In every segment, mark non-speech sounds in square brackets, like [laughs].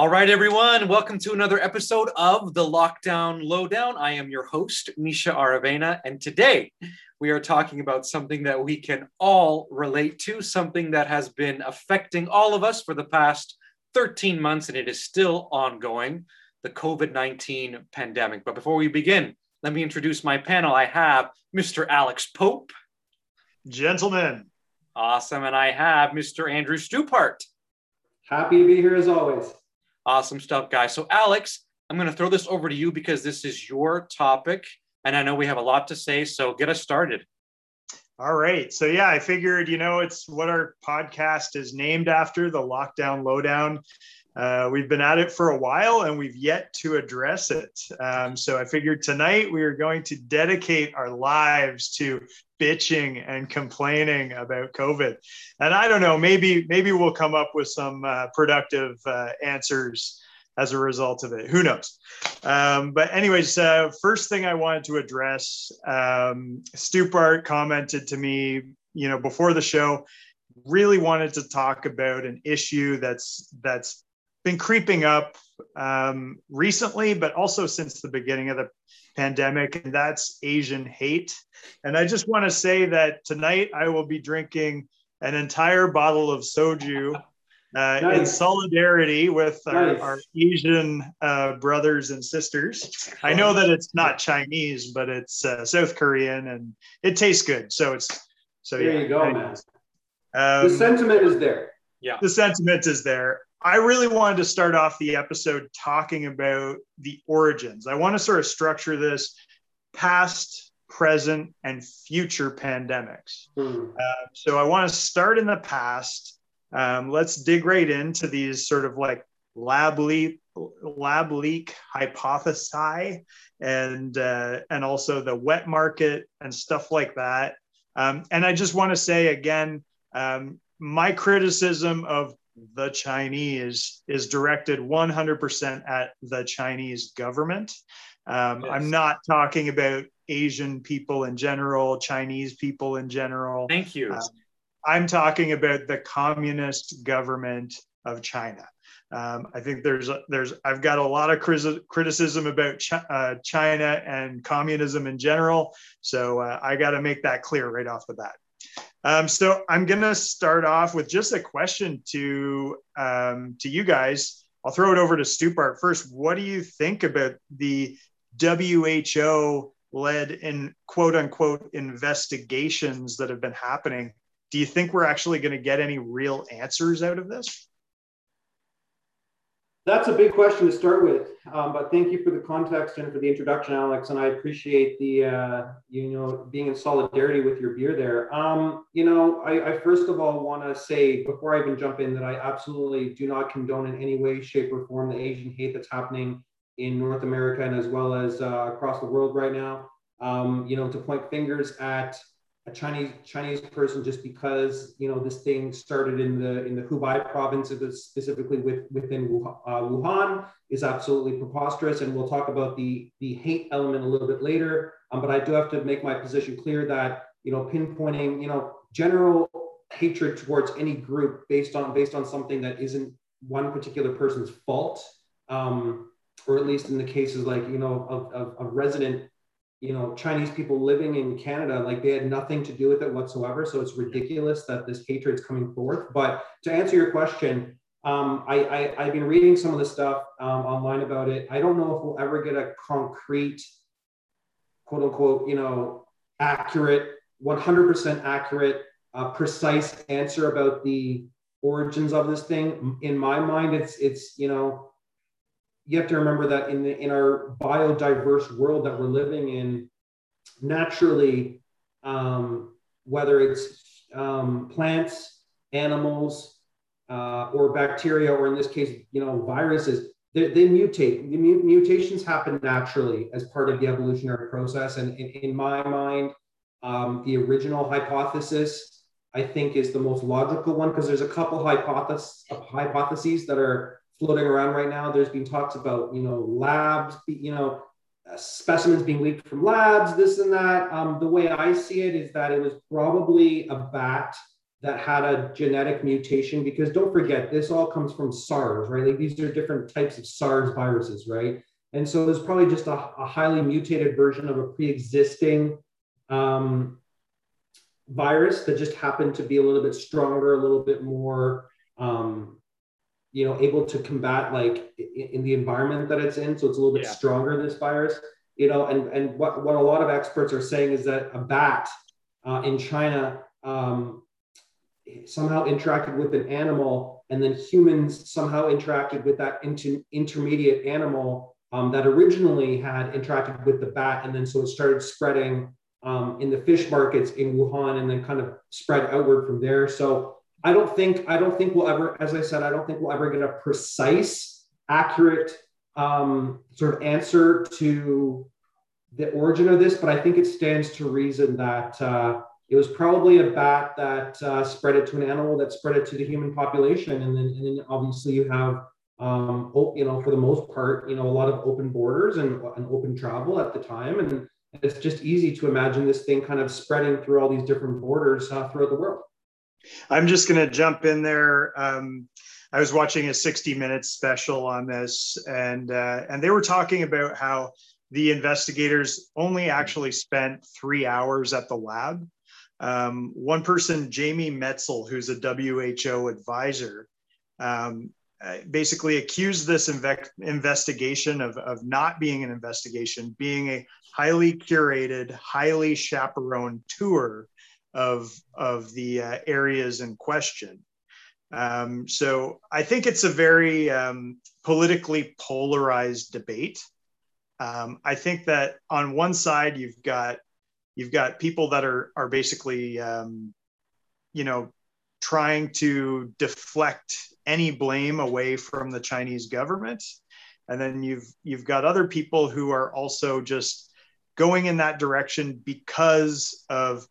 All right, everyone, welcome to another episode of the Lockdown Lowdown. I am your host, Misha Aravena, and today we are talking about something that we can all relate to, something that has been affecting all of us for the past 13 months, and it is still ongoing the COVID 19 pandemic. But before we begin, let me introduce my panel. I have Mr. Alex Pope. Gentlemen. Awesome. And I have Mr. Andrew Stupart. Happy to be here as always. Awesome stuff, guys. So, Alex, I'm going to throw this over to you because this is your topic. And I know we have a lot to say. So, get us started. All right. So, yeah, I figured, you know, it's what our podcast is named after the Lockdown Lowdown. Uh, we've been at it for a while and we've yet to address it. Um, so I figured tonight we are going to dedicate our lives to bitching and complaining about COVID. And I don't know, maybe maybe we'll come up with some uh, productive uh, answers as a result of it. Who knows? Um, but anyways, uh, first thing I wanted to address, um, Stupart commented to me, you know, before the show, really wanted to talk about an issue that's that's been creeping up um, recently, but also since the beginning of the pandemic, and that's Asian hate. And I just want to say that tonight I will be drinking an entire bottle of soju uh, nice. in solidarity with nice. our, our, Asian uh, brothers and sisters. I know that it's not Chinese, but it's uh, South Korean, and it tastes good. So it's so there yeah. you go, man. Um, the sentiment is there. Yeah, the sentiment is there. I really wanted to start off the episode talking about the origins. I want to sort of structure this past, present, and future pandemics. Mm. Uh, so I want to start in the past. Um, let's dig right into these sort of like lab leak, lab leak hypothesi, and uh, and also the wet market and stuff like that. Um, and I just want to say again, um, my criticism of the Chinese is directed 100% at the Chinese government. Um, yes. I'm not talking about Asian people in general, Chinese people in general. Thank you. Uh, I'm talking about the communist government of China. Um, I think there's there's I've got a lot of criticism about Ch- uh, China and communism in general, so uh, I got to make that clear right off the bat. Um, so I'm going to start off with just a question to um, to you guys. I'll throw it over to Stupart first. What do you think about the WHO led in quote unquote investigations that have been happening? Do you think we're actually going to get any real answers out of this? That's a big question to start with, um, but thank you for the context and for the introduction, Alex. And I appreciate the uh, you know being in solidarity with your beer there. Um, you know, I, I, first of all want to say before I even jump in that I absolutely do not condone in any way, shape, or form the Asian hate that's happening in North America and as well as uh, across the world right now. Um, you know, to point fingers at a Chinese Chinese person just because you know this thing started in the in the Hubei province, specifically with within uh, Wuhan, is absolutely preposterous. And we'll talk about the the hate element a little bit later. Um, but I do have to make my position clear that you know pinpointing you know general hatred towards any group based on based on something that isn't one particular person's fault, um, or at least in the cases like you know of, of, of resident you know Chinese people living in Canada, like they had nothing to do with it whatsoever. So it's ridiculous that this hatred's coming forth. But to answer your question, um, I, I have been reading some of the stuff um, online about it. I don't know if we'll ever get a concrete, quote unquote, you know, accurate, 100% accurate, uh, precise answer about the origins of this thing. In my mind, it's it's you know you have to remember that in the in our biodiverse world that we're living in, naturally, um, whether it's um, plants, animals, uh, or bacteria, or in this case, you know, viruses, they, they mutate. The mutations happen naturally as part of the evolutionary process. And in, in my mind, um, the original hypothesis, I think, is the most logical one because there's a couple hypotheses, hypotheses that are floating around right now. There's been talks about, you know, labs, you know, uh, specimens being leaked from labs, this and that. Um, the way I see it is that it was probably a bat that had a genetic mutation because don't forget this all comes from SARS, right? Like these are different types of SARS viruses, right? And so there's probably just a, a highly mutated version of a pre-existing um, virus that just happened to be a little bit stronger, a little bit more, um, you know, able to combat like in, in, the environment that it's in. So it's a little bit yeah. stronger this virus, you know. And and what what a lot of experts are saying is that a bat uh, in China um, somehow interacted with an animal, and then humans somehow interacted with that inter- intermediate animal um, that originally had interacted with the bat, and then so it started spreading um, in the fish markets in Wuhan, and then kind of spread outward from there. So I don't think I don't think we'll ever, as I said, I don't think we'll ever get a precise, accurate um, sort of answer to the origin of this, but I think it stands to reason that uh, it was probably a bat that uh, spread it to an animal that spread it to the human population, and then, and then obviously you have um, you know, for the most part, you know, a lot of open borders and, and open travel at the time. And it's just easy to imagine this thing kind of spreading through all these different borders uh, throughout the world. I'm just going to jump in there. Um, I was watching a 60 minutes special on this, and uh, and they were talking about how the investigators only actually spent three hours at the lab. Um, one person, Jamie Metzl, who's a WHO advisor, um, uh, basically accused this inve- investigation of, of not being an investigation, being a highly curated, highly chaperoned tour of, of the uh, areas in question. Um, so I think it's a very um, politically polarized debate. Um, I think that on one side you've got you've got people that are are basically um, you know trying to deflect any blame away from the Chinese government. And then you've you've got other people who are also just going in that direction because of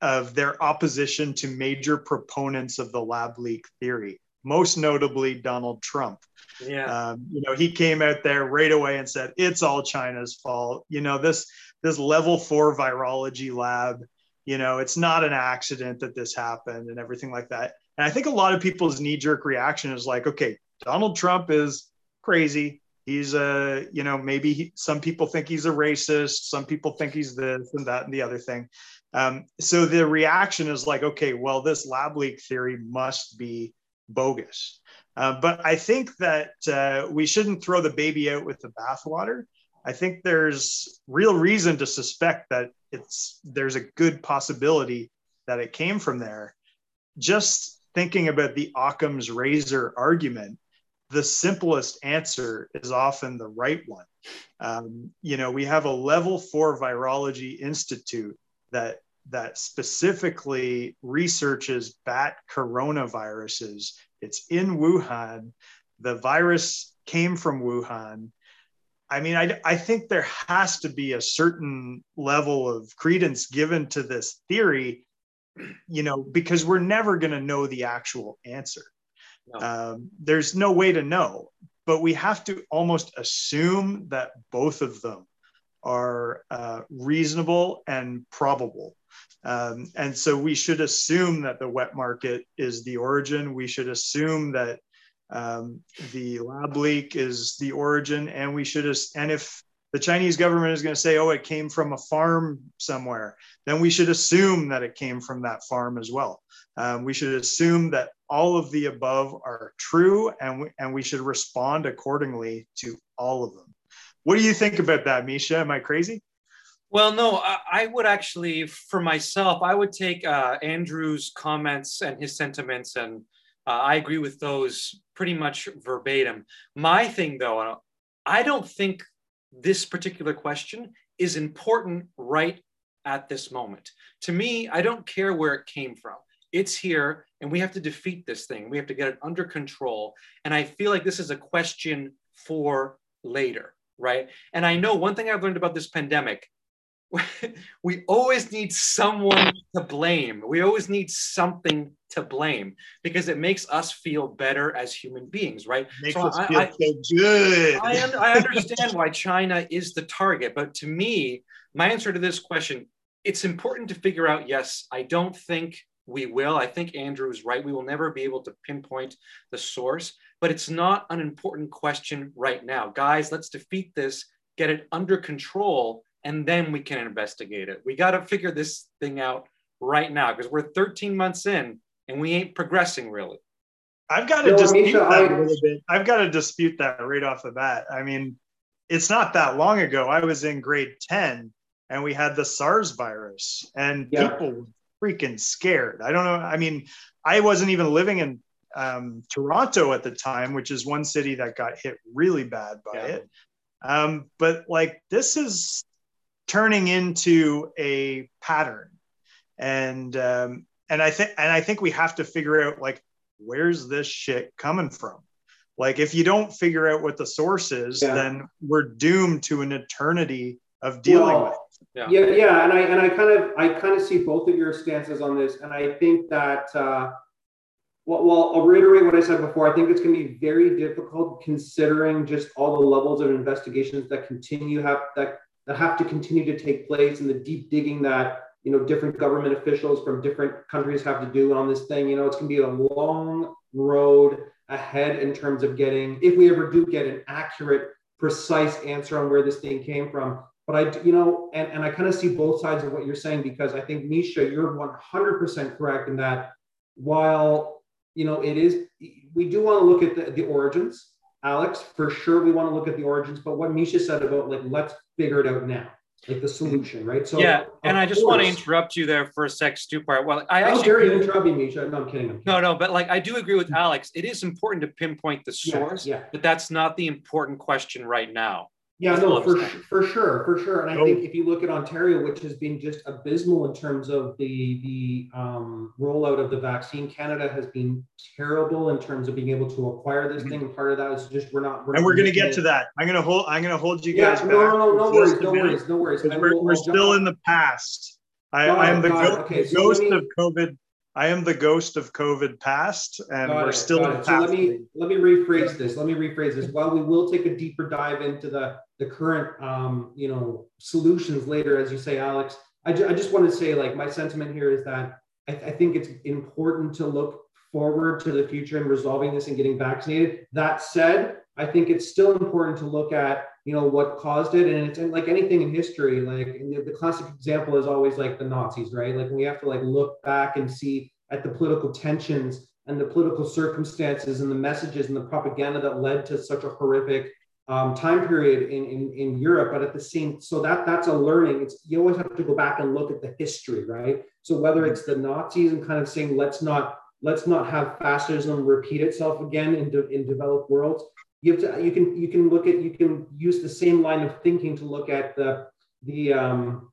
of their opposition to major proponents of the lab leak theory, most notably Donald Trump. Yeah. Um, you know, he came out there right away and said it's all China's fault. You know, this this level four virology lab you know it's not an accident that this happened and everything like that and i think a lot of people's knee jerk reaction is like okay donald trump is crazy he's a you know maybe he, some people think he's a racist some people think he's this and that and the other thing um, so the reaction is like okay well this lab leak theory must be bogus uh, but i think that uh, we shouldn't throw the baby out with the bathwater I think there's real reason to suspect that it's there's a good possibility that it came from there. Just thinking about the Occam's razor argument, the simplest answer is often the right one. Um, you know, we have a level four virology institute that that specifically researches bat coronaviruses. It's in Wuhan. The virus came from Wuhan. I mean, I, I think there has to be a certain level of credence given to this theory, you know, because we're never going to know the actual answer. No. Um, there's no way to know, but we have to almost assume that both of them are uh, reasonable and probable. Um, and so we should assume that the wet market is the origin. We should assume that um, the lab leak is the origin, and we should, and if the Chinese government is going to say, oh, it came from a farm somewhere, then we should assume that it came from that farm as well. Um, we should assume that all of the above are true, and we, and we should respond accordingly to all of them. What do you think about that, Misha? Am I crazy? Well, no, I, would actually, for myself, I would take uh, Andrew's comments and his sentiments and uh, I agree with those pretty much verbatim. My thing, though, I don't think this particular question is important right at this moment. To me, I don't care where it came from. It's here, and we have to defeat this thing. We have to get it under control. And I feel like this is a question for later, right? And I know one thing I've learned about this pandemic [laughs] we always need someone to blame. We always need something to blame because it makes us feel better as human beings, right? Makes so us I, feel I, so good. I, I understand why China is the target, but to me, my answer to this question, it's important to figure out. Yes, I don't think we will. I think Andrew is right. We will never be able to pinpoint the source, but it's not an important question right now. Guys, let's defeat this, get it under control, and then we can investigate it. We got to figure this thing out right now because we're 13 months in and we ain't progressing really. I've got to no, dispute that I... a little bit. I've got to dispute that right off the bat. I mean, it's not that long ago. I was in grade 10 and we had the SARS virus and yeah. people were freaking scared. I don't know. I mean, I wasn't even living in um, Toronto at the time, which is one city that got hit really bad by yeah. it. Um, but like this is turning into a pattern, and um, and I think and I think we have to figure out like where's this shit coming from. Like if you don't figure out what the source is, yeah. then we're doomed to an eternity of dealing well, with. Yeah. yeah, yeah, and I and I kind of I kind of see both of your stances on this, and I think that uh, well, well, I'll reiterate what I said before. I think it's going to be very difficult considering just all the levels of investigations that continue have that that have to continue to take place and the deep digging that you know different government officials from different countries have to do on this thing. You know, it's going to be a long road ahead in terms of getting, if we ever do get an accurate, precise answer on where this thing came from. But I, you know, and, and I kind of see both sides of what you're saying because I think Misha, you're 100% correct in that while you know, it is, we do want to look at the, the origins, Alex, for sure. We want to look at the origins, but what Misha said about like, let's figure it out now, like the solution, right? So, yeah. And I just course, want to interrupt you there for a sec, Stupart. Well, I actually, how dare you interrupt me, Misha? No, I'm kidding. I'm kidding. No, no, but like, I do agree with mm-hmm. Alex. It is important to pinpoint the source, yeah, yeah. but that's not the important question right now. Yeah, no, for, for sure, for sure. And I think if you look at Ontario, which has been just abysmal in terms of the the um, rollout of the vaccine, Canada has been terrible in terms of being able to acquire this mm-hmm. thing. And part of that is just we're not. We're and we're going to get to that. I'm going to hold. I'm going to hold you guys. Yeah, no, no, no, no worries, no worries, no worries. We're, we're still in the past. I, I am the, go- okay, so ghost me, of COVID I am the ghost of COVID past, and got we're it, still in so let me let me rephrase this. Let me rephrase this. While we will take a deeper dive into the the current um, you know solutions later, as you say, Alex, I, ju- I just want to say like my sentiment here is that I, I think it's important to look forward to the future and resolving this and getting vaccinated. That said, I think it's still important to look at you know what caused it and it's like anything in history like the, the classic example is always like the nazis right like we have to like look back and see at the political tensions and the political circumstances and the messages and the propaganda that led to such a horrific um, time period in, in, in Europe, but at the same, so that that's a learning. It's you always have to go back and look at the history, right? So whether it's the Nazis and kind of saying let's not let's not have fascism repeat itself again in, de, in developed worlds, you have to you can you can look at you can use the same line of thinking to look at the the um,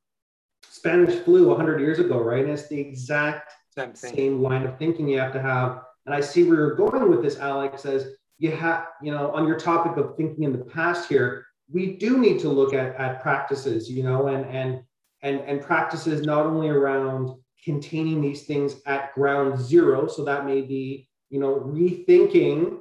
Spanish flu 100 years ago, right? And it's the exact same, same line of thinking you have to have. And I see where you're going with this, Alex, as you have, you know, on your topic of thinking in the past here, we do need to look at, at practices, you know, and and and and practices not only around containing these things at ground zero. So that may be, you know, rethinking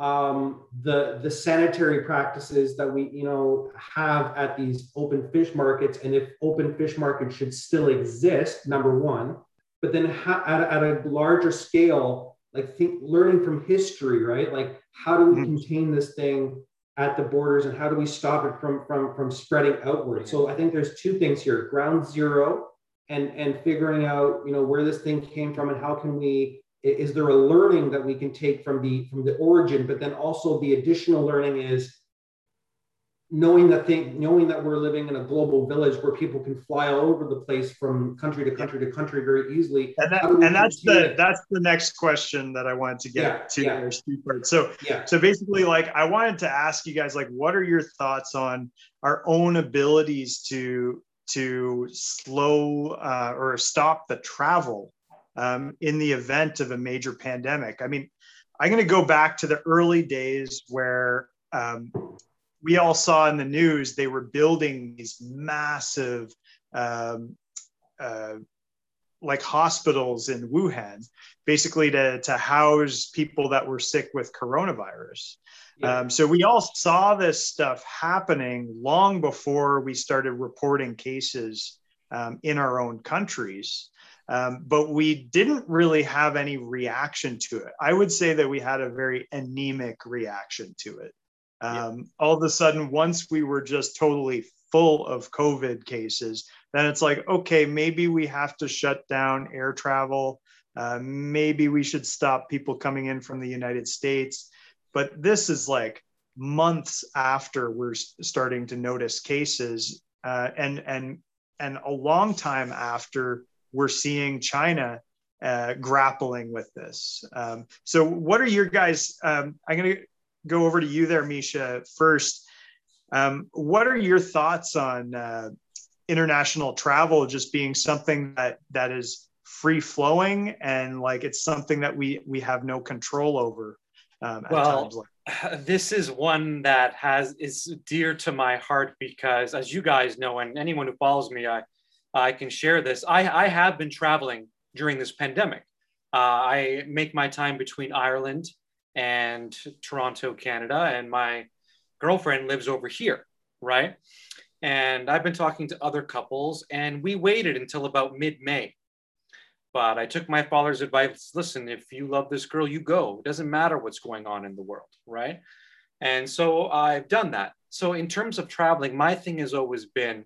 um, the the sanitary practices that we you know have at these open fish markets. And if open fish markets should still exist number one but then ha- at, at a larger scale like think learning from history right? Like how do we mm-hmm. contain this thing at the borders and how do we stop it from from from spreading outward? So i think there's two things here ground zero and and figuring out you know where this thing came from and how can we is there a learning that we can take from the from the origin but then also the additional learning is knowing that thing knowing that we're living in a global village where people can fly all over the place from country to country to country very easily. And, that, and that's the that's the next question that i wanted to get yeah, to yeah. There, so yeah. so basically like i wanted to ask you guys like what are your thoughts on our own abilities to to slow uh, or stop the travel um, in the event of a major pandemic. I mean, I'm going to go back to the early days where um, we all saw in the news they were building these massive, um, uh, like hospitals in Wuhan, basically to, to house people that were sick with coronavirus. Yeah. Um, so we all saw this stuff happening long before we started reporting cases um, in our own countries. Um, but we didn't really have any reaction to it. I would say that we had a very anemic reaction to it. Um, yeah. All of a sudden, once we were just totally full of COVID cases, then it's like, okay, maybe we have to shut down air travel. Uh, maybe we should stop people coming in from the United States. But this is like months after we're starting to notice cases, uh, and and and a long time after we're seeing China uh, grappling with this. Um, so, what are your guys? Um, I'm going to go over to you there, Misha, first. Um, what are your thoughts on uh, international travel just being something that that is free flowing and like it's something that we we have no control over? Um, well, like [laughs] this is one that has is dear to my heart because, as you guys know, and anyone who follows me, I I can share this. I, I have been traveling during this pandemic. Uh, I make my time between Ireland and Toronto, Canada, and my girlfriend lives over here, right? And I've been talking to other couples, and we waited until about mid May. But I took my father's advice listen, if you love this girl, you go. It doesn't matter what's going on in the world, right? And so I've done that. So, in terms of traveling, my thing has always been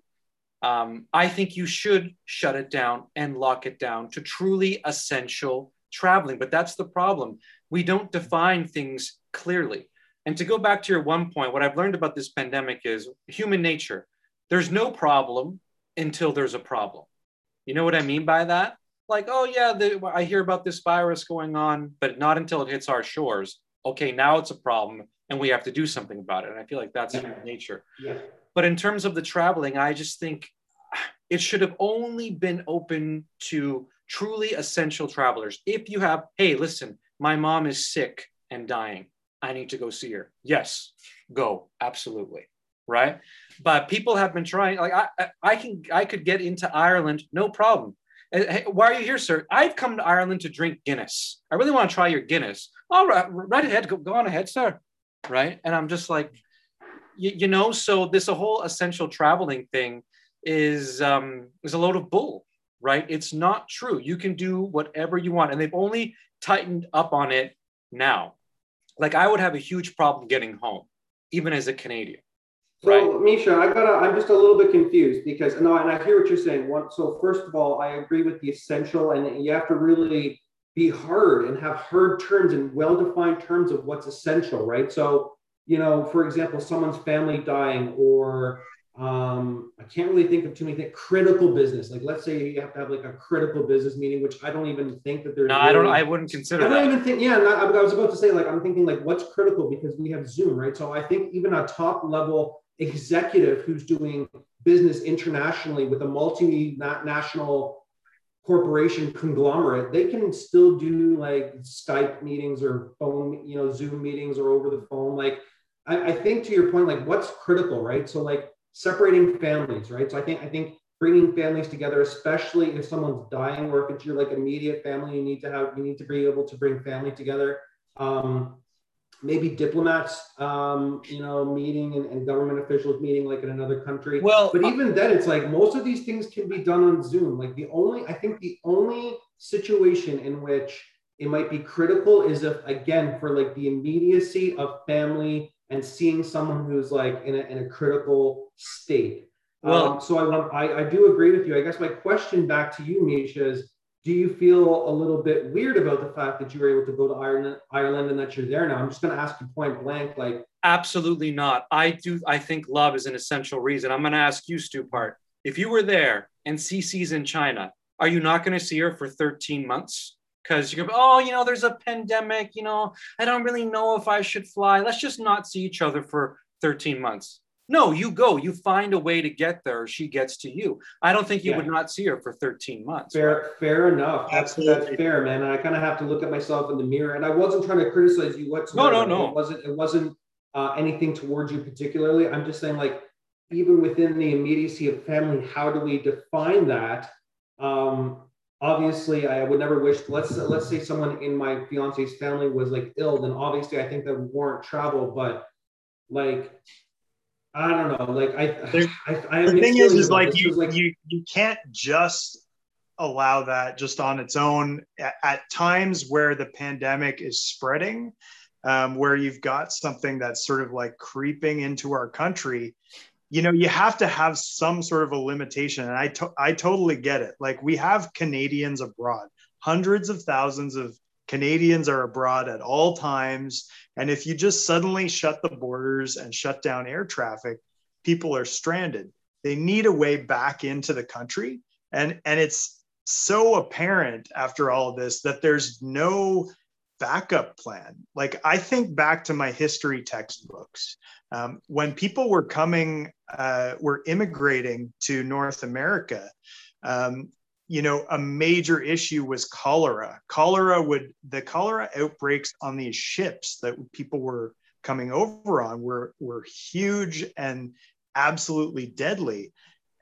um, I think you should shut it down and lock it down to truly essential traveling. But that's the problem. We don't define things clearly. And to go back to your one point, what I've learned about this pandemic is human nature. There's no problem until there's a problem. You know what I mean by that? Like, oh, yeah, the, I hear about this virus going on, but not until it hits our shores. Okay, now it's a problem and we have to do something about it. And I feel like that's human nature. Yeah. But in terms of the traveling, I just think it should have only been open to truly essential travelers. If you have, hey, listen, my mom is sick and dying. I need to go see her. Yes, go. Absolutely. Right. But people have been trying, like, I, I can, I could get into Ireland, no problem. Hey, why are you here, sir? I've come to Ireland to drink Guinness. I really want to try your Guinness. All right, right ahead. Go, go on ahead, sir. Right. And I'm just like, you, you know, so this whole essential traveling thing is um, is a load of bull, right? It's not true. You can do whatever you want, and they've only tightened up on it now. Like I would have a huge problem getting home, even as a Canadian. So, right? Misha, I gotta. I'm just a little bit confused because no, and I hear what you're saying. One, so first of all, I agree with the essential, and you have to really be hard and have hard terms and well-defined terms of what's essential, right? So, you know, for example, someone's family dying, or um, I can't really think of too many things. Critical business, like let's say you have to have like a critical business meeting, which I don't even think that there's. No, really, I don't. I wouldn't consider. I don't that. even think. Yeah, I, I was about to say like I'm thinking like what's critical because we have Zoom, right? So I think even a top level executive who's doing business internationally with a multinational corporation conglomerate, they can still do like Skype meetings or phone, you know, Zoom meetings or over the phone. Like I, I think to your point, like what's critical, right? So like separating families, right? So I think I think bringing families together, especially if someone's dying or if it's your like immediate family, you need to have you need to be able to bring family together. Um, maybe diplomats, um, you know, meeting and, and, government officials meeting like in another country. Well, but even then, it's like most of these things can be done on Zoom. Like the only, I think the only situation in which it might be critical is if, again, for like the immediacy of family and seeing someone who's like in a, in a critical state. Well, um, so I, I, I do agree with you. I guess my question back to you, Misha, is do you feel a little bit weird about the fact that you were able to go to Ireland, Ireland and that you're there now? I'm just going to ask you point blank, like. Absolutely not. I do. I think love is an essential reason. I'm going to ask you, Stupart. If you were there and CC's in China, are you not going to see her for 13 months? Because you go, oh, you know, there's a pandemic, you know, I don't really know if I should fly. Let's just not see each other for 13 months. No, you go, you find a way to get there. She gets to you. I don't think you yeah. would not see her for 13 months. Fair, right? fair enough. That's, that's fair, man. And I kind of have to look at myself in the mirror. And I wasn't trying to criticize you whatsoever. No, no, no. It wasn't, it wasn't uh, anything towards you particularly. I'm just saying, like, even within the immediacy of family, how do we define that? Um, obviously I would never wish let's let's say someone in my fiance's family was like ill then obviously I think that would warrant travel but like I don't know like I I, I the thing is is like you like you you can't just allow that just on its own. At, at times where the pandemic is spreading um, where you've got something that's sort of like creeping into our country you know you have to have some sort of a limitation and I, to- I totally get it. Like we have canadians abroad. Hundreds of thousands of canadians are abroad at all times and if you just suddenly shut the borders and shut down air traffic people are stranded. They need a way back into the country and and it's so apparent after all of this that there's no backup plan. Like i think back to my history textbooks. Um, when people were coming uh, were immigrating to north america um, you know a major issue was cholera. Cholera would the cholera outbreaks on these ships that people were coming over on were were huge and absolutely deadly.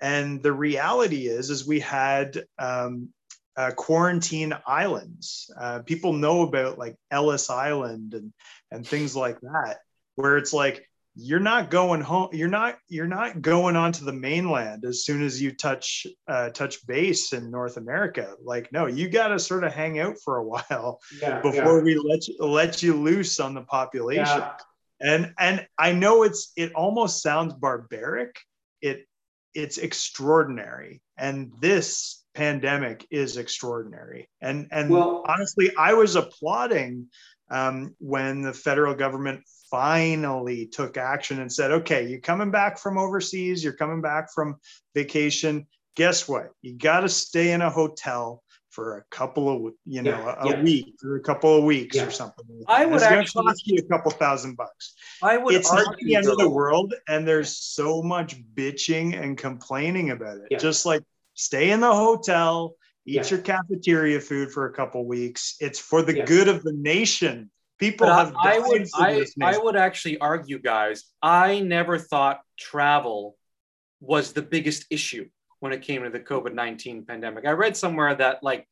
And the reality is, is we had um, uh, quarantine islands. Uh, people know about like Ellis Island and and things like that, where it's like you're not going home. You're not you're not going onto the mainland as soon as you touch uh, touch base in North America. Like no, you got to sort of hang out for a while [laughs] yeah, before yeah. we let you let you loose on the population. Yeah. And and I know it's it almost sounds barbaric. It it's extraordinary and this pandemic is extraordinary and and well, honestly i was applauding um, when the federal government finally took action and said okay you're coming back from overseas you're coming back from vacation guess what you got to stay in a hotel for a couple of you know yeah, a, yeah. week or a couple of weeks yeah. or something. I would actually cost you a couple thousand bucks. I would. It's not the end though. of the world, and there's so much bitching and complaining about it. Just like stay in the hotel, eat your cafeteria food for a couple weeks. It's for the good of the nation. People but have. I, I would. I, I would actually argue, guys. I never thought travel was the biggest issue when it came to the COVID 19 pandemic. I read somewhere that like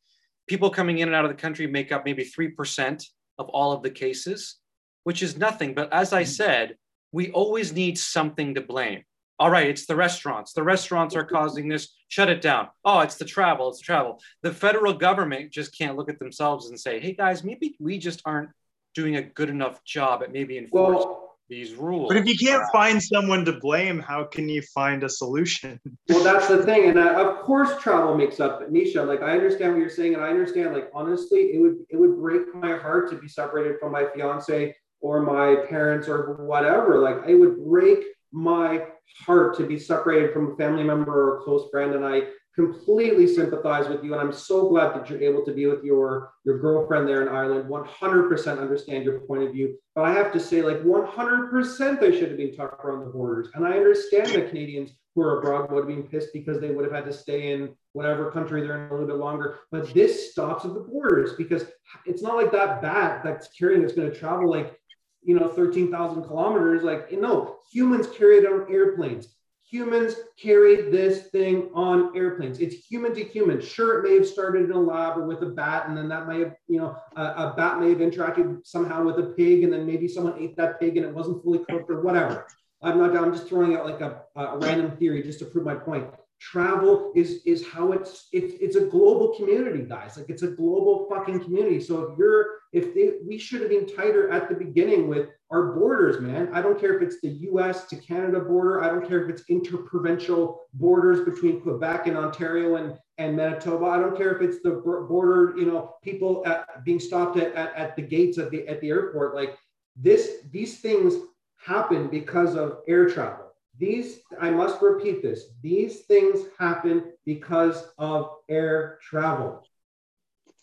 people coming in and out of the country make up maybe 3% of all of the cases, which is nothing. But as I mm. said, we always need something to blame. All right, it's the restaurants. The restaurants are [laughs] causing this. Shut it down. Oh, it's the travel. It's the travel. The federal government just can't look at themselves and say, hey, guys, maybe we just aren't doing a good enough job at maybe enforcing. Well, these rules. But if you can't find someone to blame, how can you find a solution? [laughs] Well, that's the thing, and uh, of course, travel makes up. But Misha, like I understand what you're saying, and I understand. Like honestly, it would it would break my heart to be separated from my fiance or my parents or whatever. Like it would break my heart to be separated from a family member or a close friend, and I completely sympathize with you and i'm so glad that you're able to be with your your girlfriend there in ireland. 100% understand your point of view but i have to say like 100% they should have been tougher on the borders and i understand the canadians who are abroad would have been pissed because they would have had to stay in whatever country they're in a little bit longer but this stops at the borders because it's not like that bat that's carrying is going to travel like you know 13,000 kilometers like you know humans carry it on airplanes humans carry this thing on airplanes. It's human to human. Sure, it may have started in a lab or with a bat, and then that may have, you know, a, a, bat may have interacted somehow with a pig, and then maybe someone ate that pig and it wasn't fully cooked or whatever. I'm not. I'm just throwing out like a, a random theory just to prove my point. Travel is is how it's it's it's a global community, guys. Like it's a global fucking community. So if you're if they, we should have been tighter at the beginning with our borders, man. I don't care if it's the US to Canada border. I don't care if it's interprovincial borders between Quebec and Ontario and, and Manitoba. I don't care if it's the border, you know, people at, being stopped at, at, at the gates at the, at the airport. Like this, these things happen because of air travel. These, I must repeat this, these things happen because of air travel.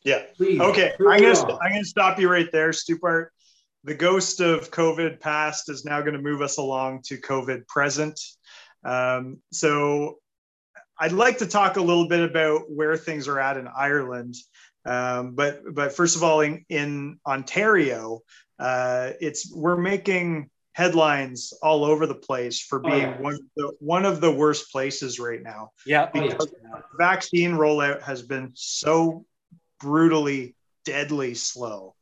Yeah. Please. Okay. I'm gonna I'm gonna stop you right there, Stupart. The ghost of COVID past is now going to move us along to COVID present. Um, so I'd like to talk a little bit about where things are at in Ireland. Um, but but first of all, in, in Ontario, uh, it's we're making headlines all over the place for being oh, yeah. one of the one of the worst places right now. Yeah, because oh, yeah. vaccine rollout has been so brutally, deadly slow.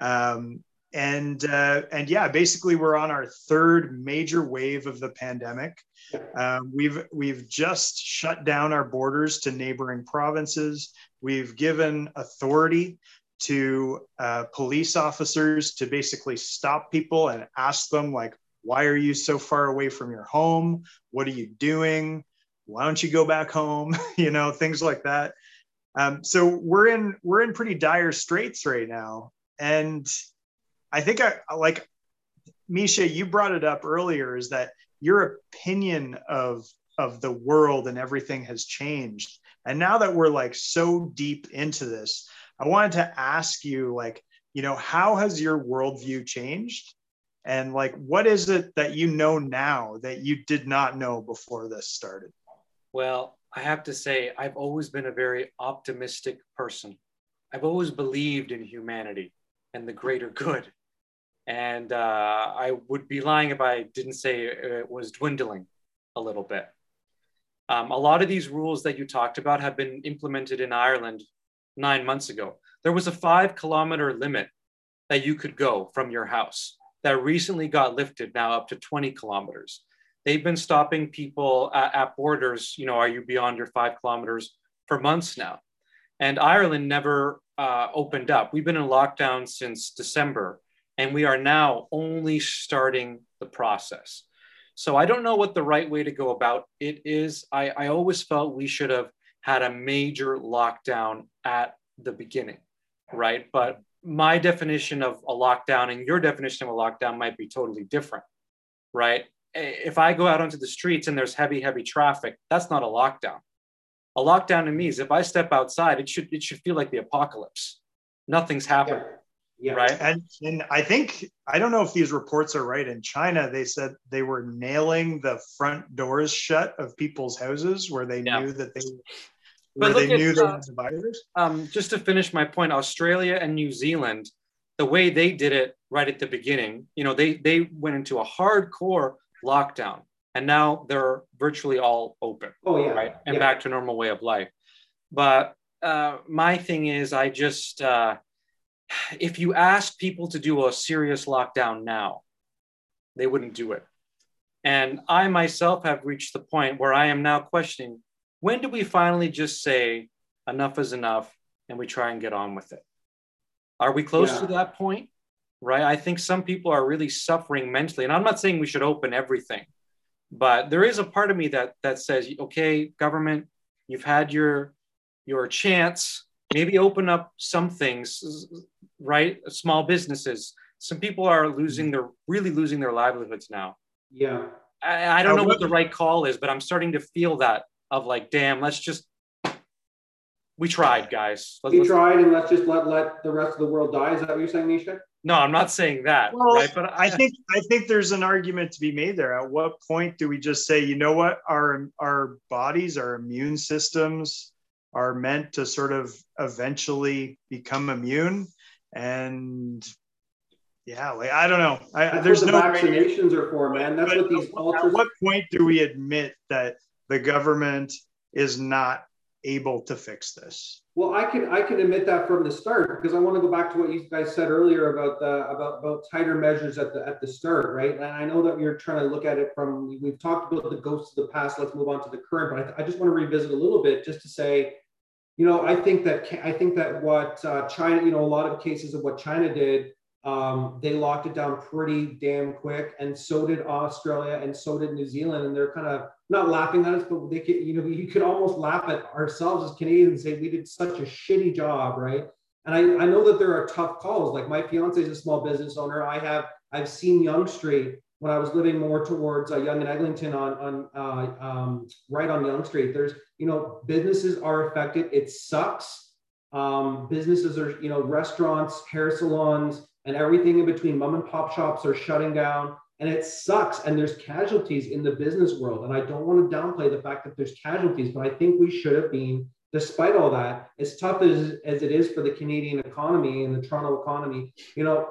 Um, and uh, and yeah, basically we're on our third major wave of the pandemic. Um, we've we've just shut down our borders to neighboring provinces. We've given authority to uh, police officers to basically stop people and ask them like, why are you so far away from your home? What are you doing? Why don't you go back home? [laughs] you know, things like that. Um, so we're in we're in pretty dire straits right now, and I think I like Misha, you brought it up earlier, is that your opinion of of the world and everything has changed. And now that we're like so deep into this, I wanted to ask you, like, you know, how has your worldview changed? And like, what is it that you know now that you did not know before this started? Well, I have to say, I've always been a very optimistic person. I've always believed in humanity and the greater good. And uh, I would be lying if I didn't say it was dwindling a little bit. Um, a lot of these rules that you talked about have been implemented in Ireland nine months ago. There was a five kilometer limit that you could go from your house that recently got lifted now up to 20 kilometers. They've been stopping people at, at borders, you know, are you beyond your five kilometers for months now? And Ireland never uh, opened up. We've been in lockdown since December and we are now only starting the process. So I don't know what the right way to go about it is. I, I always felt we should have had a major lockdown at the beginning, right? But my definition of a lockdown and your definition of a lockdown might be totally different, right? If I go out onto the streets and there's heavy, heavy traffic, that's not a lockdown. A lockdown to me is if I step outside, it should it should feel like the apocalypse. Nothing's happening. Yeah yeah. Right. And, and I think, I don't know if these reports are right. In China, they said they were nailing the front doors shut of people's houses where they yeah. knew that they, where they knew at, they had the virus. Um, just to finish my point, Australia and New Zealand, the way they did it right at the beginning, you know, they, they went into a hardcore lockdown and now they're virtually all open. Oh, yeah. Right. And yeah. back to normal way of life. But uh, my thing is, I just, uh, if you ask people to do a serious lockdown now, they wouldn't do it. And I myself have reached the point where I am now questioning when do we finally just say enough is enough and we try and get on with it? Are we close yeah. to that point? Right. I think some people are really suffering mentally. And I'm not saying we should open everything, but there is a part of me that that says, okay, government, you've had your your chance maybe open up some things right small businesses some people are losing their really losing their livelihoods now yeah i, I don't know what the right call is but i'm starting to feel that of like damn let's just we tried guys. Let's, we tried and let's just let let the rest of the world die. Is that what you're saying misha no i'm not saying that well, right? But I, I think i think there's an argument to be made there. At what point do we just say you know what? Our our bodies our immune systems are meant to sort of eventually become immune. And yeah like i don't know. I, there's the no vaccinations are for man. That's what these ultras- at what point do we admit that the government is not able to fix this. Well i can i can admit that from the start because i want to go back to what you guys said earlier about the about about tighter measures at the at the start right? And i know that you're trying to look at it from we've talked about the ghosts of the past let's move on to the current but i, I just want to revisit a little bit just to say you know, I think that I think that what uh, China, you know, a lot of cases of what China did, um, they locked it down pretty damn quick, and so did Australia, and so did New Zealand, and they're kind of not laughing at us, but they could, you know, you could almost laugh at ourselves as Canadians and say we did such a shitty job, right? And I, I know that there are tough calls. Like my fiance is a small business owner. I have I've seen Yonge Street when I was living more towards uh, Yonge and Eglinton on, on uh, um, right on Yonge Street, there's, you know, businesses are affected. It sucks. Um, businesses are, you know, restaurants, hair salons, and everything in between, mom and pop shops are shutting down. And it sucks. And there's casualties in the business world. And I don't want to downplay the fact that there's casualties, but I think we should have been, despite all that, as tough as, as it is for the Canadian economy and the Toronto economy, you know,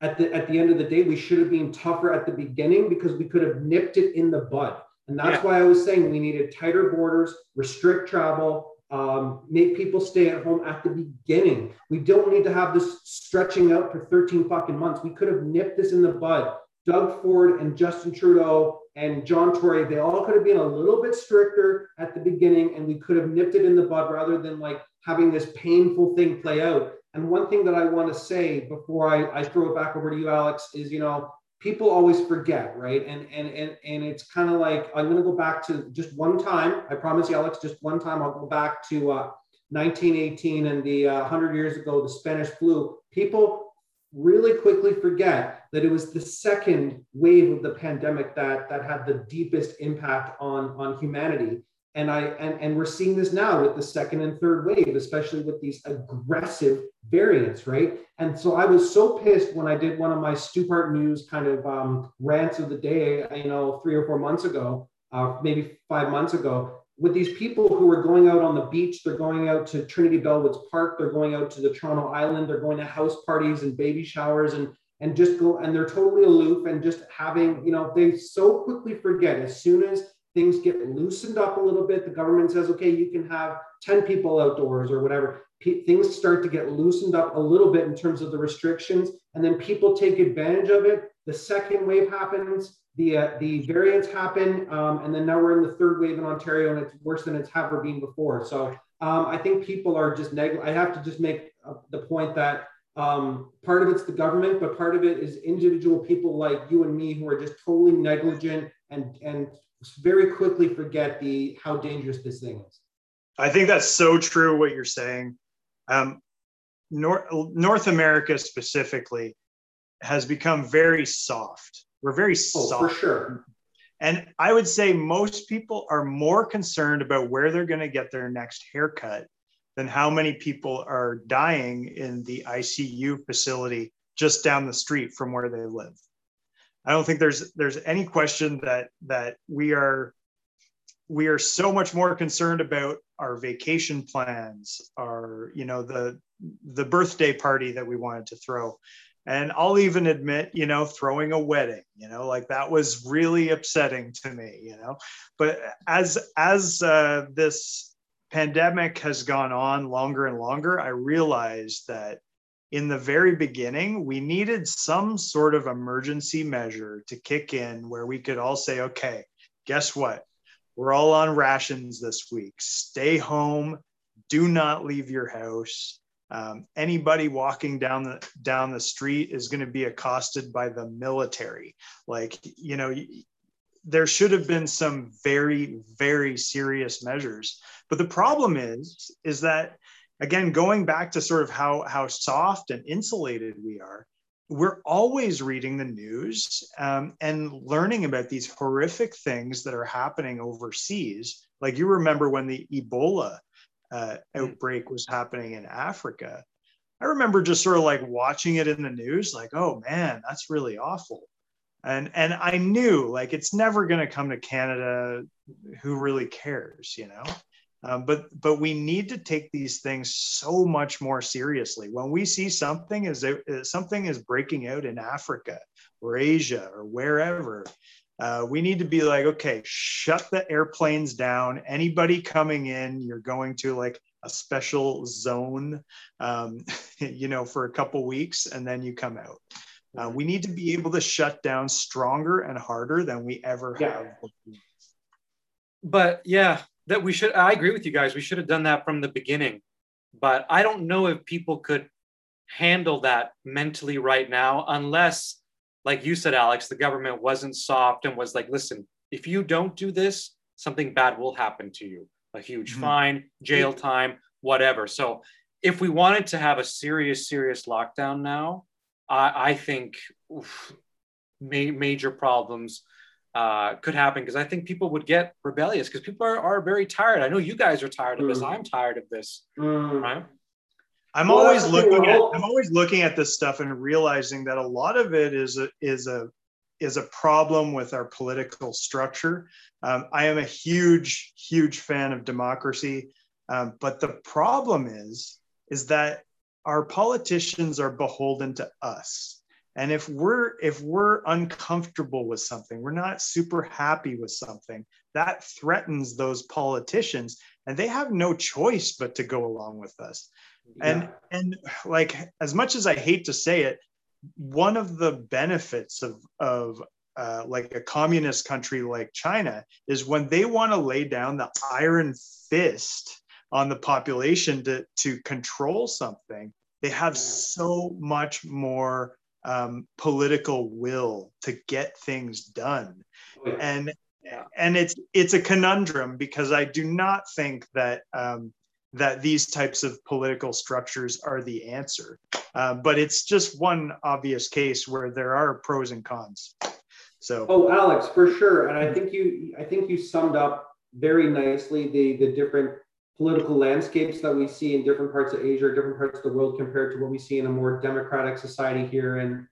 at the at the end of the day, we should have been tougher at the beginning because we could have nipped it in the bud. And that's yeah. why I was saying we needed tighter borders, restrict travel, um, make people stay at home at the beginning. We don't need to have this stretching out for 13 fucking months. We could have nipped this in the bud. Doug Ford and Justin Trudeau and John Tory, they all could have been a little bit stricter at the beginning and we could have nipped it in the bud rather than like having this painful thing play out. And one thing that I want to say before I, I throw it back over to you, Alex, is you know, people always forget, right? And and and and it's kind of like I'm going to go back to just one time. I promise you, Alex, just one time. I'll go back to uh, 1918 and the uh, 100 years ago, the Spanish flu. People really quickly forget that it was the second wave of the pandemic that that had the deepest impact on on humanity and I and, and we're seeing this now with the second and third wave, especially with these aggressive variants, right? And so I was so pissed when I did one of my Stupart News kind of um, rants of the day, you know, three or four months ago, uh, maybe five months ago, with these people who are going out on the beach, they're going out to Trinity Bellwoods Park, they're going out to the Toronto Island, they're going to house parties and baby showers and and just go and they're totally aloof and just having, you know, they so quickly forget as soon as things get loosened up a little bit. The government says, okay, you can have 10 people outdoors or whatever. P- things start to get loosened up a little bit in terms of the restrictions, and then people take advantage of it. The second wave happens, the uh, the variants happen, um, and then now we're in the third wave in Ontario, and it's worse than it's ever been before. So um, I think people are just neg. I have to just make uh, the point that um, part of it's the government, but part of it is individual people like you and me who are just totally negligent and and very quickly forget the how dangerous this thing is. I think that's so true what you're saying. Um, North, North America specifically has become very soft. We're very oh, soft. For sure. And I would say most people are more concerned about where they're going to get their next haircut than how many people are dying in the ICU facility just down the street from where they live. I don't think there's there's any question that that we are we are so much more concerned about our vacation plans, our you know the the birthday party that we wanted to throw. And I'll even admit, you know, throwing a wedding, you know, like that was really upsetting to me, you know. But as as uh, this pandemic has gone on longer and longer, I realized that in the very beginning, we needed some sort of emergency measure to kick in where we could all say, okay, guess what? We're all on rations this week. Stay home. Do not leave your house. Um, anybody walking down the down the street is going to be accosted by the military. Like you know, there should have been some very very serious measures. But the problem is is that again, going back to sort of how, how soft and insulated we are, we're always reading the news um, and learning about these horrific things that are happening overseas. Like you remember when the Ebola uh, outbreak was happening in Africa. I remember just sort of like watching it in the news, like, oh man, that's really awful. And and I knew like it's never going to come to Canada. Who really cares, you know? Um, but but we need to take these things so much more seriously. When we see something is something is breaking out in Africa or Asia or wherever, uh, we need to be like, okay, shut the airplanes down. Anybody coming in, you're going to like a special zone, um, [laughs] you know, for a couple weeks, and then you come out. Uh, we need to be able to shut down stronger and harder than we ever yeah. have. But yeah, that we should i agree with you guys we should have done that from the beginning. But i don't know if people could handle that mentally right now unless like you said alex the government wasn't soft and was like listen if you don't do this something bad will happen to you. A huge mm-hmm. fine jail time whatever. So if we wanted to have a serious serious lockdown now i, I think oof, ma- major problems uh, could happen because I think people would get rebellious because people are, are very tired. I know you guys are tired of this. Mm. I'm tired of this. Mm. Right. I'm well, always looking at I'm always looking at this stuff and realizing that a lot of it is a is a is a problem with our political structure. Um, I am a huge huge fan of democracy, um, but the problem is is that our politicians are beholden to us and if we're if we're uncomfortable with something we're not super happy with something that threatens those politicians and they have no choice but to go along with us yeah. and and like as much as i hate to say it one of the benefits of of uh, like a communist country like China is when they want to lay down the iron fist on the population to, to control something, they have so much more um, political will to get things done. And and it's it's a conundrum because I do not think that um, that these types of political structures are the answer. Uh, but it's just one obvious case where there are pros and cons. So oh, Alex, for sure, and I think you I think you summed up very nicely the the different political landscapes that we see in different parts of Asia or different parts of the world compared to what we see in a more democratic society here in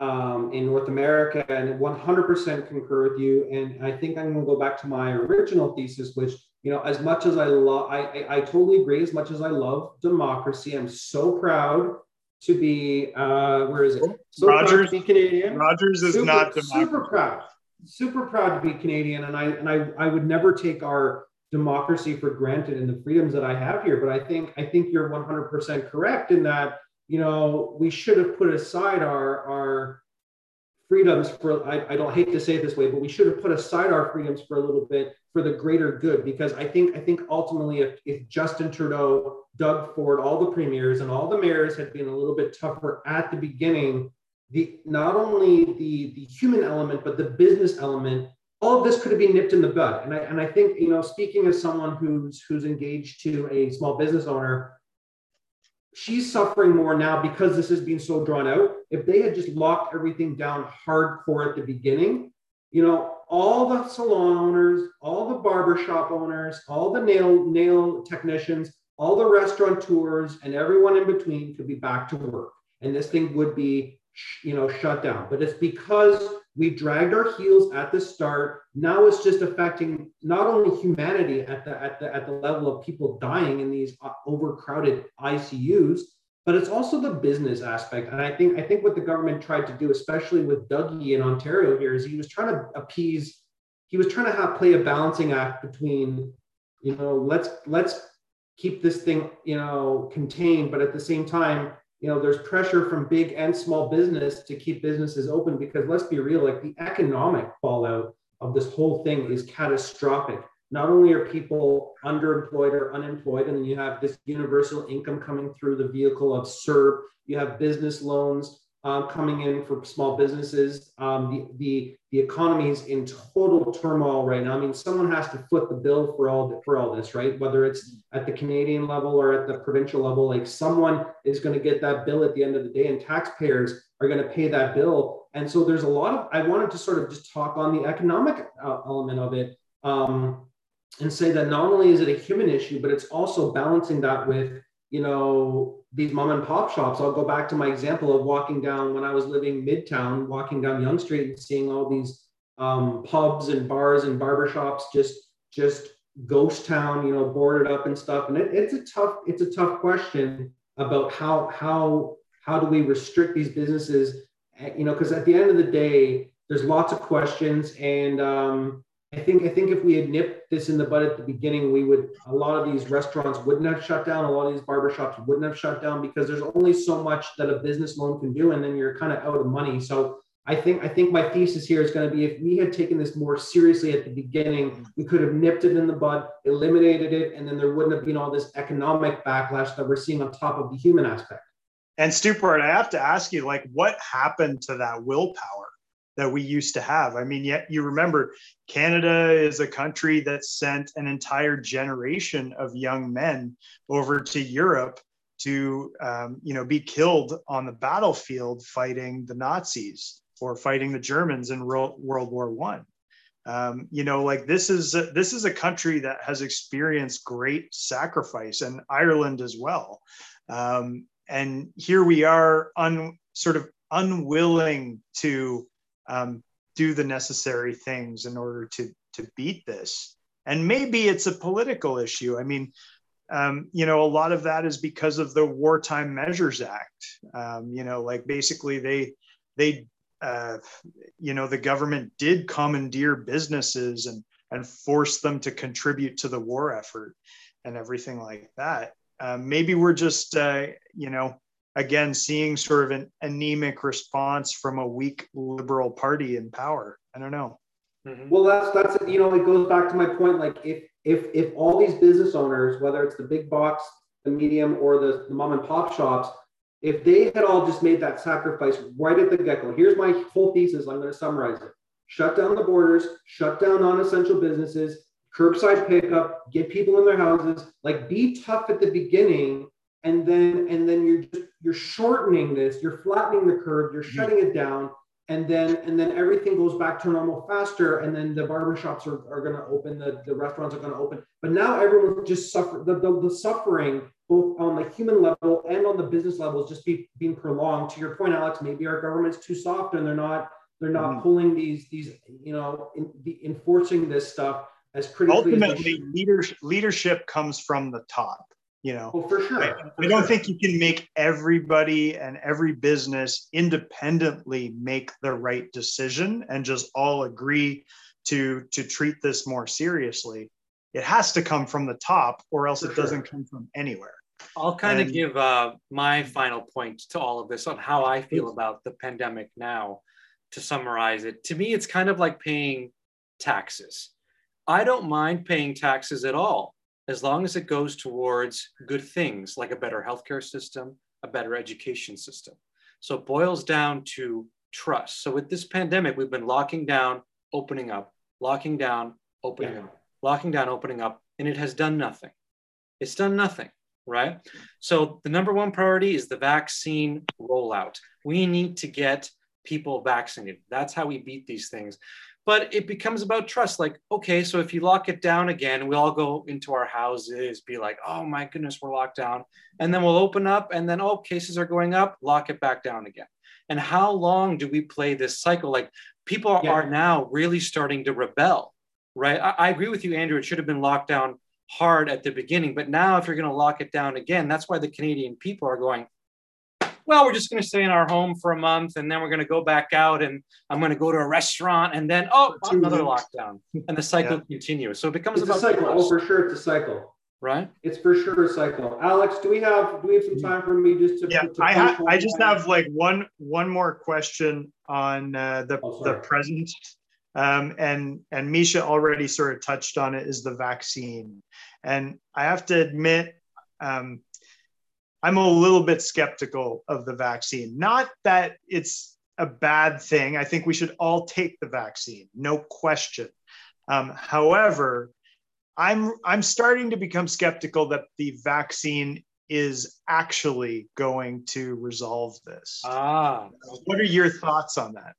um, in North America. And 100% concur with you. And I think I'm going to go back to my original thesis, which you know, as much as I love, I, I, I totally agree. As much as I love democracy, I'm so proud to be uh, where is it? So Rogers, be Canadian. Rogers is super, not democracy. super proud, super proud to be Canadian, and I and I I would never take our democracy for granted and the freedoms that I have here. But I think I think you're 100% correct in that you know we should have put aside our our freedoms for I, I don't hate to say it this way, but we should have put aside our freedoms for a little bit for the greater good because I think I think ultimately if, if Justin Trudeau, Doug Ford, all the premiers and all the mayors had been a little bit tougher at the beginning, the not only the the human element but the business element, all of this could have been nipped in the bud. And I and I think you know speaking as someone who's who's engaged to a small business owner, she's suffering more now because this has been so drawn out. If they had just locked everything down hardcore at the beginning, you know, all the salon owners, all the barbershop owners, all the nail nail technicians, all the restaurateurs, and everyone in between could be back to work, and this thing would be, you know, shut down. But it's because we dragged our heels at the start. Now it's just affecting not only humanity at the at the at the level of people dying in these uh, overcrowded ICUs, but it's also the business aspect. And I think I think what the government tried to do, especially with Dougie in Ontario here, is he was trying to appease, he was trying to have play a balancing act between, you know, let's let's keep this thing, you know, contained, but at the same time, you know, there's pressure from big and small business to keep businesses open because let's be real, like the economic fallout of this whole thing is catastrophic. Not only are people underemployed or unemployed, and then you have this universal income coming through the vehicle of CERB, you have business loans um, coming in for small businesses. Um, the, the, the economy is in total turmoil right now. I mean, someone has to foot the bill for all, for all this, right? Whether it's at the Canadian level or at the provincial level, like someone is going to get that bill at the end of the day, and taxpayers are going to pay that bill. And so there's a lot of, I wanted to sort of just talk on the economic uh, element of it. Um, and say that not only is it a human issue, but it's also balancing that with, you know, these mom and pop shops. I'll go back to my example of walking down when I was living midtown, walking down Yonge Street and seeing all these um, pubs and bars and barbershops just just ghost town, you know, boarded up and stuff. And it, it's a tough, it's a tough question about how how how do we restrict these businesses, eh, you know, because at the end of the day, there's lots of questions and um, I think I think if we had nipped this in the bud at the beginning, we would a lot of these restaurants wouldn't have shut down. A lot of these barbershops wouldn't have shut down because there's only so much that a business loan can do, and then you're kind of out of money. So I think I think my thesis here is going to be if we had taken this more seriously at the beginning, we could have nipped it in the bud, eliminated it, and then there wouldn't have been all this economic backlash that we're seeing on top of the human aspect. And Stupart, I have to ask you, like, what happened to that willpower? That we used to have. I mean, yet you remember Canada is a country that sent an entire generation of young men over to Europe to, um, you know, be killed on the battlefield fighting the Nazis or fighting the Germans in World, War One. Um, you know, like this is a, this is a country that has experienced great sacrifice, and Ireland as well. Um, and here we are, un, sort of unwilling to um, do the necessary things in order to to beat this. And maybe it's a political issue. I mean, um, you know, a lot of that is because of the Wartime Measures Act. Um, you know, like basically they they, uh, you know, the government did commandeer businesses and and force them to contribute to the war effort and everything like that. Um, maybe we're just, uh, you know, again seeing sort of an anemic response from a weak liberal party in power. I don't know. Mm-hmm. Well, that's that's you know it goes back to my point. Like if if if all these business owners, whether it's the big box, the medium, or the, the mom and pop shops, if they had all just made that sacrifice right at the get go, here's my whole thesis. I'm going to summarize it: shut down the borders, shut down non-essential businesses, curbside pickup, get people in their houses. Like be tough at the beginning and then and then you're just you're shortening this you're flattening the curve you're mm-hmm. shutting it down and then and then everything goes back to normal faster and then the barbershops are, are going to open the, the restaurants are going to open but now everyone's just suffer the, the, the, suffering both on the human level and on the business level is just be, being prolonged to your point alex maybe our government's too soft and they're not they're not mm-hmm. pulling these these you know in, enforcing this stuff as critically ultimately leadership leadership comes from the top you know? Oh, for sure. I, for I don't sure. think you can make everybody and every business independently make the right decision and just all agree to to treat this more seriously. It has to come from the top or else for it sure. doesn't come from anywhere. I'll kind and, of give uh, my final point to all of this on how i feel about the pandemic now to summarize it. To me it's kind of like paying taxes. I don't mind paying taxes at all as long as it goes towards good things like a better healthcare system, a better education system. So it boils down to trust. So with this pandemic, we've been locking down, opening up, locking down, opening yeah. up, locking down, opening up, and it has done nothing. It's done nothing, right? So the number one priority is the vaccine rollout. We need to get people vaccinated. That's how we beat these things but it becomes about trust. Like okay so if you lock it down again we all go into our houses be like oh my goodness we're locked down. And then we'll open up and then oh cases are going up lock it back down again. And how long do we play this cycle? Like people yeah. are now really starting to rebel right? I, I agree with you andrew it should have been locked down hard at the beginning but now if you're going to lock it down again that's why the canadian people are going well, we're just going to stay in our home for a month and then we're going to go back out and I'm going to go to a restaurant and then, oh, another lockdown. And the cycle yeah. continues. So it becomes it's about a cycle. Oh, for sure. It's a cycle. Right. It's for sure a cycle. Alex, do we have do we have some time for me just to? Yeah, to I have. I just have like one one more question on uh, the oh, the present, um, and and Misha already sort of touched on it is the vaccine, and I have to admit, um, I'm a little bit skeptical of the vaccine. Not that it's a bad thing. I think we should all take the vaccine, no question. Um, however, I'm I'm starting to become skeptical that the vaccine is actually going to resolve this. Ah, what are your thoughts on that?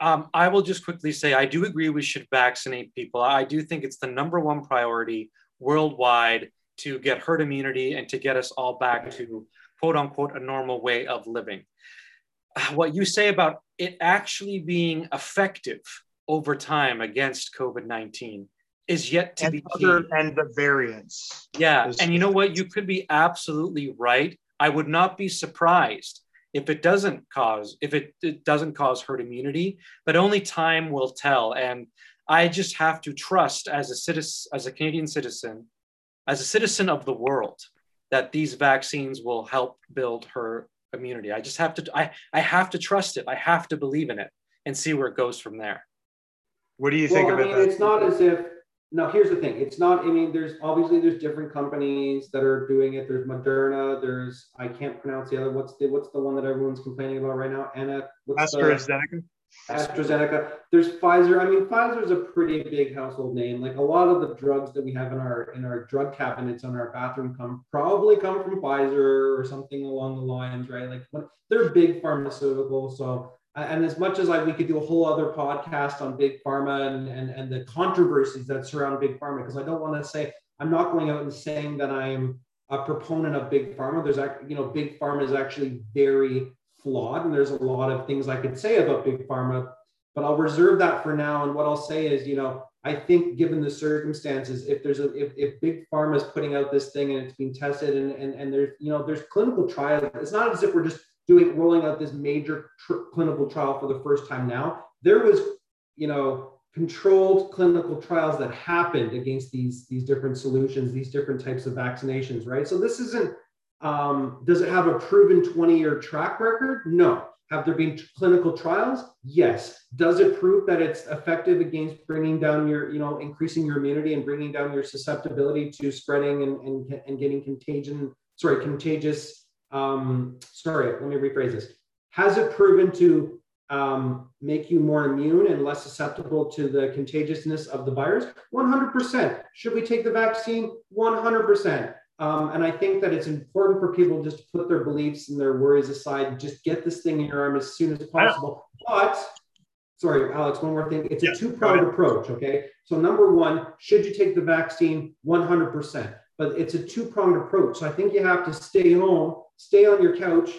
Um, I will just quickly say I do agree we should vaccinate people. I do think it's the number one priority worldwide to get herd immunity and to get us all back to quote unquote a normal way of living. What you say about it actually being effective over time against COVID 19 is yet to and be other, key. and the variants. Yeah. And you know what? You could be absolutely right. I would not be surprised if it doesn't cause if it, it doesn't cause herd immunity, but only time will tell. And I just have to trust as a citizen, as a Canadian citizen, as a citizen of the world that these vaccines will help build her immunity. I just have to I, I have to trust it. I have to believe in it and see where it goes from there. What do you think well, about I mean, that? It's not as if now here's the thing. It's not, I mean, there's obviously there's different companies that are doing it. There's Moderna, there's I can't pronounce the other. What's the what's the one that everyone's complaining about right now? Anna what's AstraZeneca. The, AstraZeneca. There's Pfizer. I mean, Pfizer is a pretty big household name. Like a lot of the drugs that we have in our in our drug cabinets on our bathroom come probably come from Pfizer or something along the lines, right? Like they're big pharmaceutical. So and as much as like we could do a whole other podcast on big pharma and and, and the controversies that surround big pharma, because I don't want to say I'm not going out and saying that I'm a proponent of big pharma. There's you know, big pharma is actually very flawed, and there's a lot of things I could say about big pharma, but I'll reserve that for now. And what I'll say is, you know, I think given the circumstances, if there's a if, if big pharma is putting out this thing and it's being tested and, and and there's you know there's clinical trials, it's not as if we're just doing rolling out this major tr- clinical trial for the first time now. There was, you know, controlled clinical trials that happened against these these different solutions, these different types of vaccinations, right? So this isn't. Um, does it have a proven 20 year track record? No. Have there been clinical trials? Yes. Does it prove that it's effective against bringing down your, you know, increasing your immunity and bringing down your susceptibility to spreading and, and, and getting contagion, sorry, contagious, um, sorry, let me rephrase this. Has it proven to um, make you more immune and less susceptible to the contagiousness of the virus? 100%. Should we take the vaccine? 100%. Um, and I think that it's important for people just to put their beliefs and their worries aside, just get this thing in your arm as soon as possible. But sorry, Alex, one more thing. It's yeah, a two-pronged approach. Okay. So number one, should you take the vaccine? 100%. But it's a two-pronged approach. So I think you have to stay home, stay on your couch,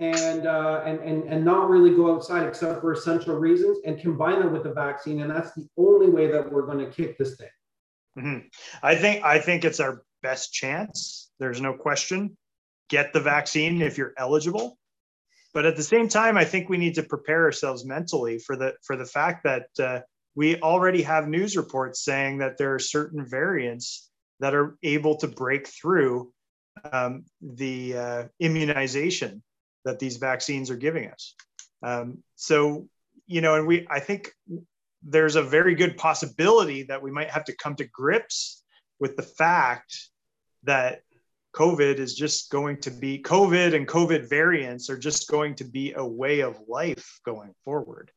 and uh, and and and not really go outside except for essential reasons, and combine it with the vaccine. And that's the only way that we're going to kick this thing. Mm-hmm. I think I think it's our best chance. There's no question. Get the vaccine if you're eligible. But at the same time, I think we need to prepare ourselves mentally for the for the fact that uh, we already have news reports saying that there are certain variants that are able to break through um, the uh, immunization that these vaccines are giving us. Um, so, you know, and we, I think there's a very good possibility that we might have to come to grips with the fact that COVID is just going to be COVID and COVID variants are just going to be a way of life going forward.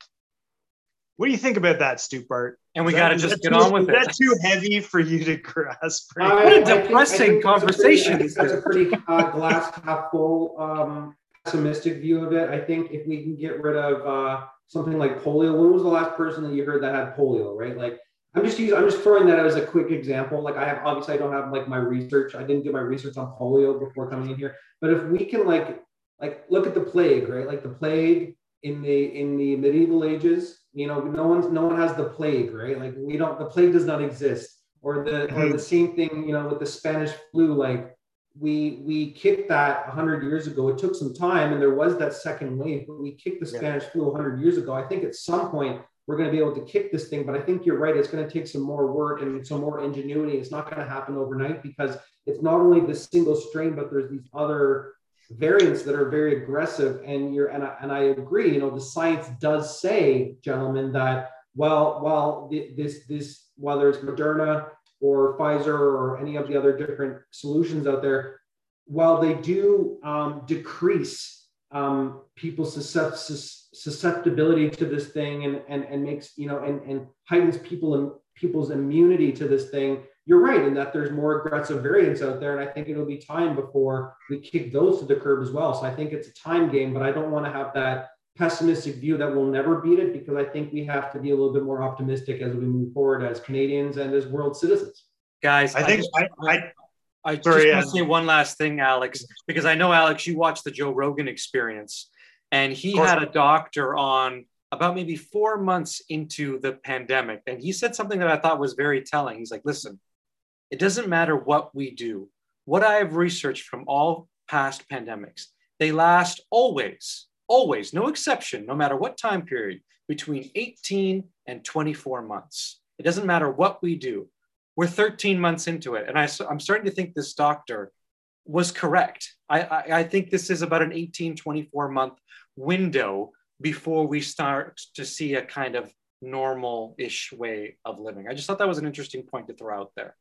What do you think about that, Stupart? And we got to just get too, on with is it. Is that too heavy for you to grasp? Right? what a depressing I think, I think conversation. That's a pretty, that's a pretty uh, glass half full um, pessimistic view of it. I think if we can get rid of uh, something like polio, when was the last person that you heard that had polio, right? Like I'm just using, I'm just throwing that as a quick example. Like I have, obviously I don't have like my research. I didn't do my research on polio before coming in here. But if we can like, like look at the plague, right? Like the plague in the, in the medieval ages, you know, no one's, no one has the plague, right? Like we don't, the plague does not exist. Or the, or mm-hmm. the same thing, you know, with the Spanish flu, like we, we kicked that 100 years ago. It took some time and there was that second wave, but we kicked the Spanish yeah. flu 100 years ago. I think at some point we're going to be able to kick this thing. But I think you're right. It's going to take some more work and some more ingenuity. It's not going to happen overnight because it's not only the single strain, but there's these other variants that are very aggressive. And you're and I, and I agree. You know, the science does say, gentlemen, that well, while this this whether it's Moderna or Pfizer or any of the other different solutions out there, while they do um, decrease um, people's susceptibility to this thing and, and, and makes, you know, and, and heightens people and people's immunity to this thing. You're right in that there's more aggressive variants out there. And I think it'll be time before we kick those to the curb as well. So I think it's a time game, but I don't want to have that pessimistic view that we'll never beat it because I think we have to be a little bit more optimistic as we move forward as Canadians and as world citizens. Guys, I think I, I, I Sorry, just want to say one last thing, Alex, because I know Alex, you watched the Joe Rogan experience, and he had a doctor on about maybe four months into the pandemic, and he said something that I thought was very telling. He's like, "Listen, it doesn't matter what we do. What I have researched from all past pandemics, they last always, always, no exception, no matter what time period, between 18 and 24 months. It doesn't matter what we do we're 13 months into it and I, i'm starting to think this doctor was correct. I, I, I think this is about an 18 24 month window before we start to see a kind of normal-ish way of living. I just thought that was an interesting point to throw out there.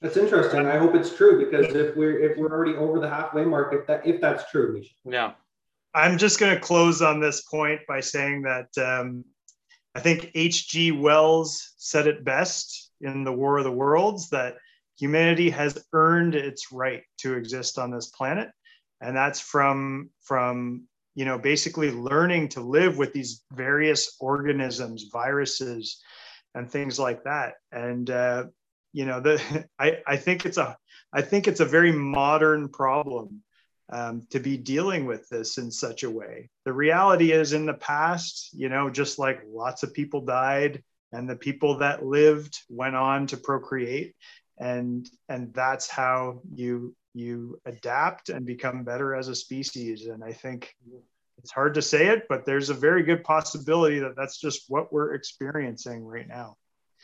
That's interesting. I hope it's true because if we're if we're already over the halfway mark if that if that's true Misha. yeah. I'm just going to close on this point by saying that um, i think hg wells said it best in the War of the Worlds that humanity has earned its right to exist on this planet, and that's from from you know basically learning to live with these various organisms, viruses, and things like that. And uh, you know the [laughs] I I think it's a I think it's a very modern problem um, to be dealing with this in such a way. The reality is, in the past, you know, just like lots of people died, and the people that lived went on to procreate and and that's how you you adapt and become better as a species. And I think it's hard to say it, but there's a very good possibility that that's just what we're experiencing right now.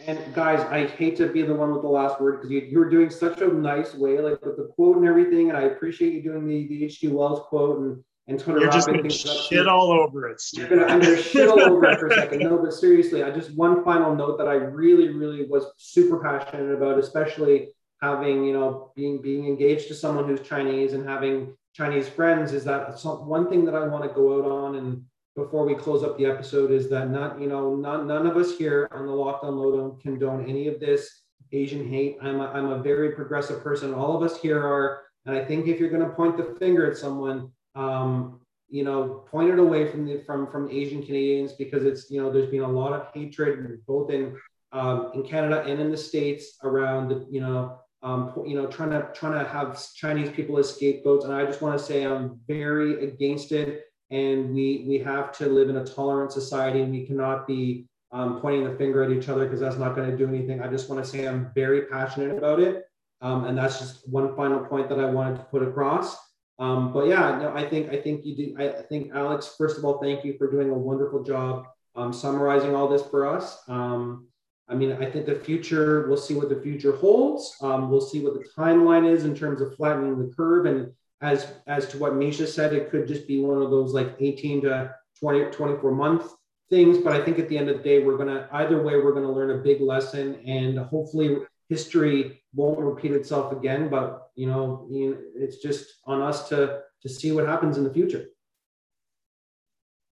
And guys, I hate to be the one with the last word because you, you were doing such a nice way, like with the quote and everything. And I appreciate you doing the, the H.G. Wells quote and, and Tony You're just going to shit all over it, [laughs] Steve. I'm going to shit all over it for a [laughs] second. No, but seriously, I just one final note that I really, really was super passionate about, especially having, you know, being being engaged to someone who's Chinese and having Chinese friends is that some, one thing that I want to go out on and before we close up the episode is that not, you know, none, none of us here on the Lockdown Lowdown condone any of this Asian hate. I'm a, I'm a very progressive person. All of us here are, and I think if you're going to point the finger at someone, um, you know, pointed away from the from from Asian Canadians because it's you know there's been a lot of hatred both in um, in Canada and in the states around you know um, you know, trying to trying to have Chinese people as scapegoats. And I just want to say I'm very against it. And we we have to live in a tolerant society, and we cannot be um, pointing the finger at each other because that's not going to do anything. I just want to say I'm very passionate about it, um, and that's just one final point that I wanted to put across. Um, but yeah, no, I think I think you do. I, think Alex, first of all, thank you for doing a wonderful job um, summarizing all this for us. Um, I mean, I think the future, we'll see what the future holds. Um, we'll see what the timeline is in terms of flattening the curve. And as, as to what Misha said, it could just be one of those like 18 to 20, 24 month things. But I think at the end of the day, we're to, either way, we're to learn a big lesson and hopefully history won't repeat itself again. But, you know, it's just on us to, to see what happens in the future.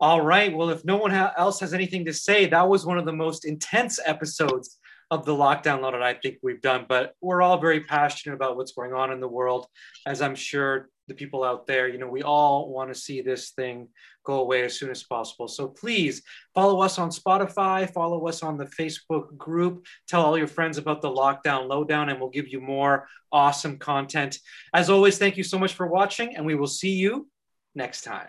All right. Well, if no one else has anything to say, that was one of the most intense episodes of the lockdown lowdown I think we've done. But we're all very passionate about what's going on in the world, as I'm sure the people out there, you know, we all want to see this thing go away as soon as possible. So please follow us on Spotify, follow us on the Facebook group, tell all your friends about the lockdown lowdown, and we'll give you more awesome content. As always, thank you so much for watching, and we will see you next time.